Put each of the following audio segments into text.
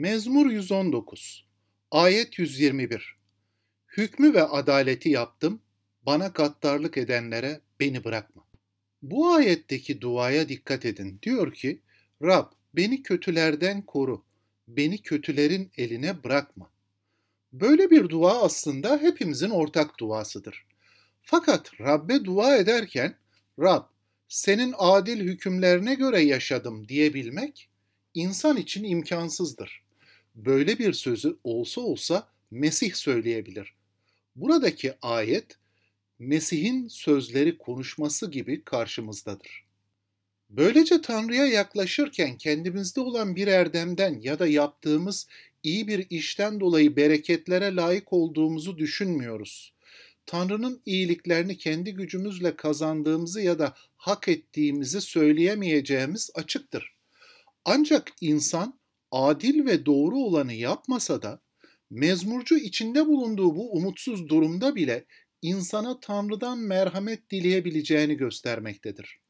Mezmur 119 Ayet 121 Hükmü ve adaleti yaptım, bana gaddarlık edenlere beni bırakma. Bu ayetteki duaya dikkat edin. Diyor ki, Rab beni kötülerden koru, beni kötülerin eline bırakma. Böyle bir dua aslında hepimizin ortak duasıdır. Fakat Rabbe dua ederken, Rab senin adil hükümlerine göre yaşadım diyebilmek insan için imkansızdır. Böyle bir sözü olsa olsa Mesih söyleyebilir. Buradaki ayet Mesih'in sözleri konuşması gibi karşımızdadır. Böylece Tanrı'ya yaklaşırken kendimizde olan bir erdemden ya da yaptığımız iyi bir işten dolayı bereketlere layık olduğumuzu düşünmüyoruz. Tanrı'nın iyiliklerini kendi gücümüzle kazandığımızı ya da hak ettiğimizi söyleyemeyeceğimiz açıktır. Ancak insan adil ve doğru olanı yapmasa da mezmurcu içinde bulunduğu bu umutsuz durumda bile insana Tanrı'dan merhamet dileyebileceğini göstermektedir.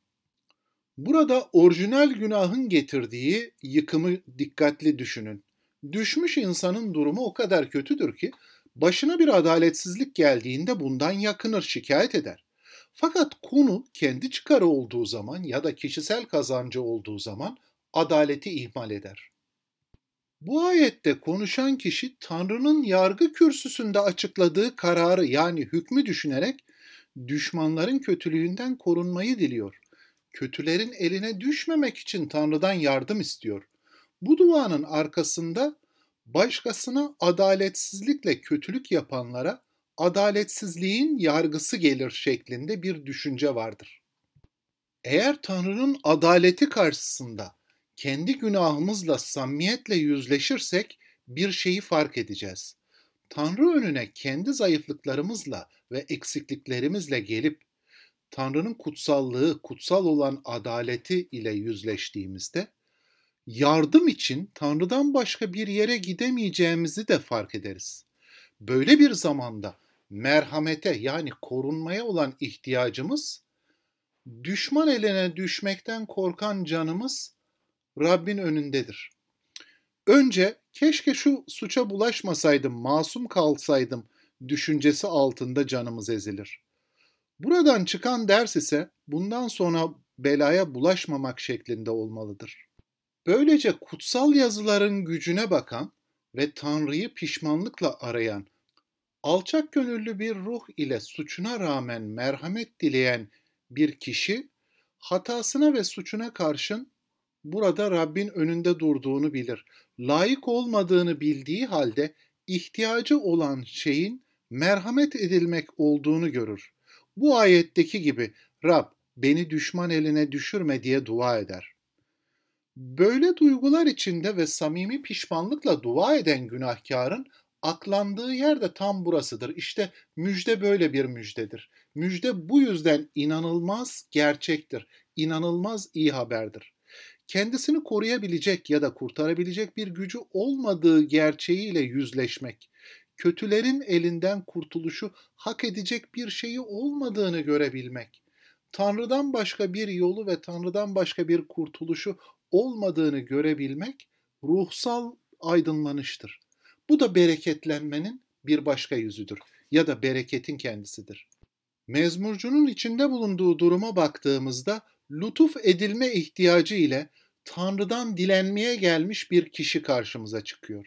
Burada orijinal günahın getirdiği yıkımı dikkatli düşünün. Düşmüş insanın durumu o kadar kötüdür ki başına bir adaletsizlik geldiğinde bundan yakınır, şikayet eder. Fakat konu kendi çıkarı olduğu zaman ya da kişisel kazancı olduğu zaman adaleti ihmal eder. Bu ayette konuşan kişi Tanrı'nın yargı kürsüsünde açıkladığı kararı yani hükmü düşünerek düşmanların kötülüğünden korunmayı diliyor. Kötülerin eline düşmemek için Tanrı'dan yardım istiyor. Bu duanın arkasında başkasına adaletsizlikle kötülük yapanlara adaletsizliğin yargısı gelir şeklinde bir düşünce vardır. Eğer Tanrı'nın adaleti karşısında kendi günahımızla samimiyetle yüzleşirsek bir şeyi fark edeceğiz. Tanrı önüne kendi zayıflıklarımızla ve eksikliklerimizle gelip Tanrı'nın kutsallığı, kutsal olan adaleti ile yüzleştiğimizde yardım için Tanrı'dan başka bir yere gidemeyeceğimizi de fark ederiz. Böyle bir zamanda merhamete yani korunmaya olan ihtiyacımız düşman eline düşmekten korkan canımız Rabbin önündedir. Önce keşke şu suça bulaşmasaydım, masum kalsaydım düşüncesi altında canımız ezilir. Buradan çıkan ders ise bundan sonra belaya bulaşmamak şeklinde olmalıdır. Böylece kutsal yazıların gücüne bakan ve Tanrı'yı pişmanlıkla arayan, alçak gönüllü bir ruh ile suçuna rağmen merhamet dileyen bir kişi, hatasına ve suçuna karşın burada Rabbin önünde durduğunu bilir. Layık olmadığını bildiği halde ihtiyacı olan şeyin merhamet edilmek olduğunu görür. Bu ayetteki gibi Rab beni düşman eline düşürme diye dua eder. Böyle duygular içinde ve samimi pişmanlıkla dua eden günahkarın aklandığı yer de tam burasıdır. İşte müjde böyle bir müjdedir. Müjde bu yüzden inanılmaz gerçektir. İnanılmaz iyi haberdir. Kendisini koruyabilecek ya da kurtarabilecek bir gücü olmadığı gerçeğiyle yüzleşmek, kötülerin elinden kurtuluşu hak edecek bir şeyi olmadığını görebilmek, Tanrı'dan başka bir yolu ve Tanrı'dan başka bir kurtuluşu olmadığını görebilmek ruhsal aydınlanıştır. Bu da bereketlenmenin bir başka yüzüdür ya da bereketin kendisidir. Mezmurcunun içinde bulunduğu duruma baktığımızda lütuf edilme ihtiyacı ile Tanrı'dan dilenmeye gelmiş bir kişi karşımıza çıkıyor.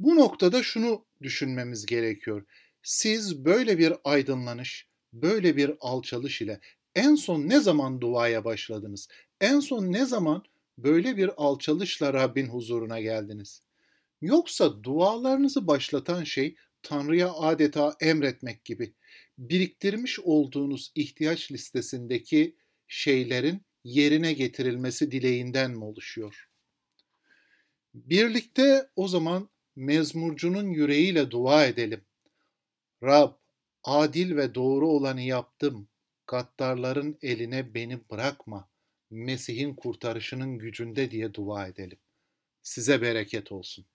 Bu noktada şunu düşünmemiz gerekiyor. Siz böyle bir aydınlanış, böyle bir alçalış ile en son ne zaman duaya başladınız? En son ne zaman böyle bir alçalışla Rabbin huzuruna geldiniz? Yoksa dualarınızı başlatan şey Tanrı'ya adeta emretmek gibi biriktirmiş olduğunuz ihtiyaç listesindeki şeylerin yerine getirilmesi dileğinden mi oluşuyor? Birlikte o zaman mezmurcunun yüreğiyle dua edelim. Rab, adil ve doğru olanı yaptım. Gaddarların eline beni bırakma. Mesih'in kurtarışının gücünde diye dua edelim. Size bereket olsun.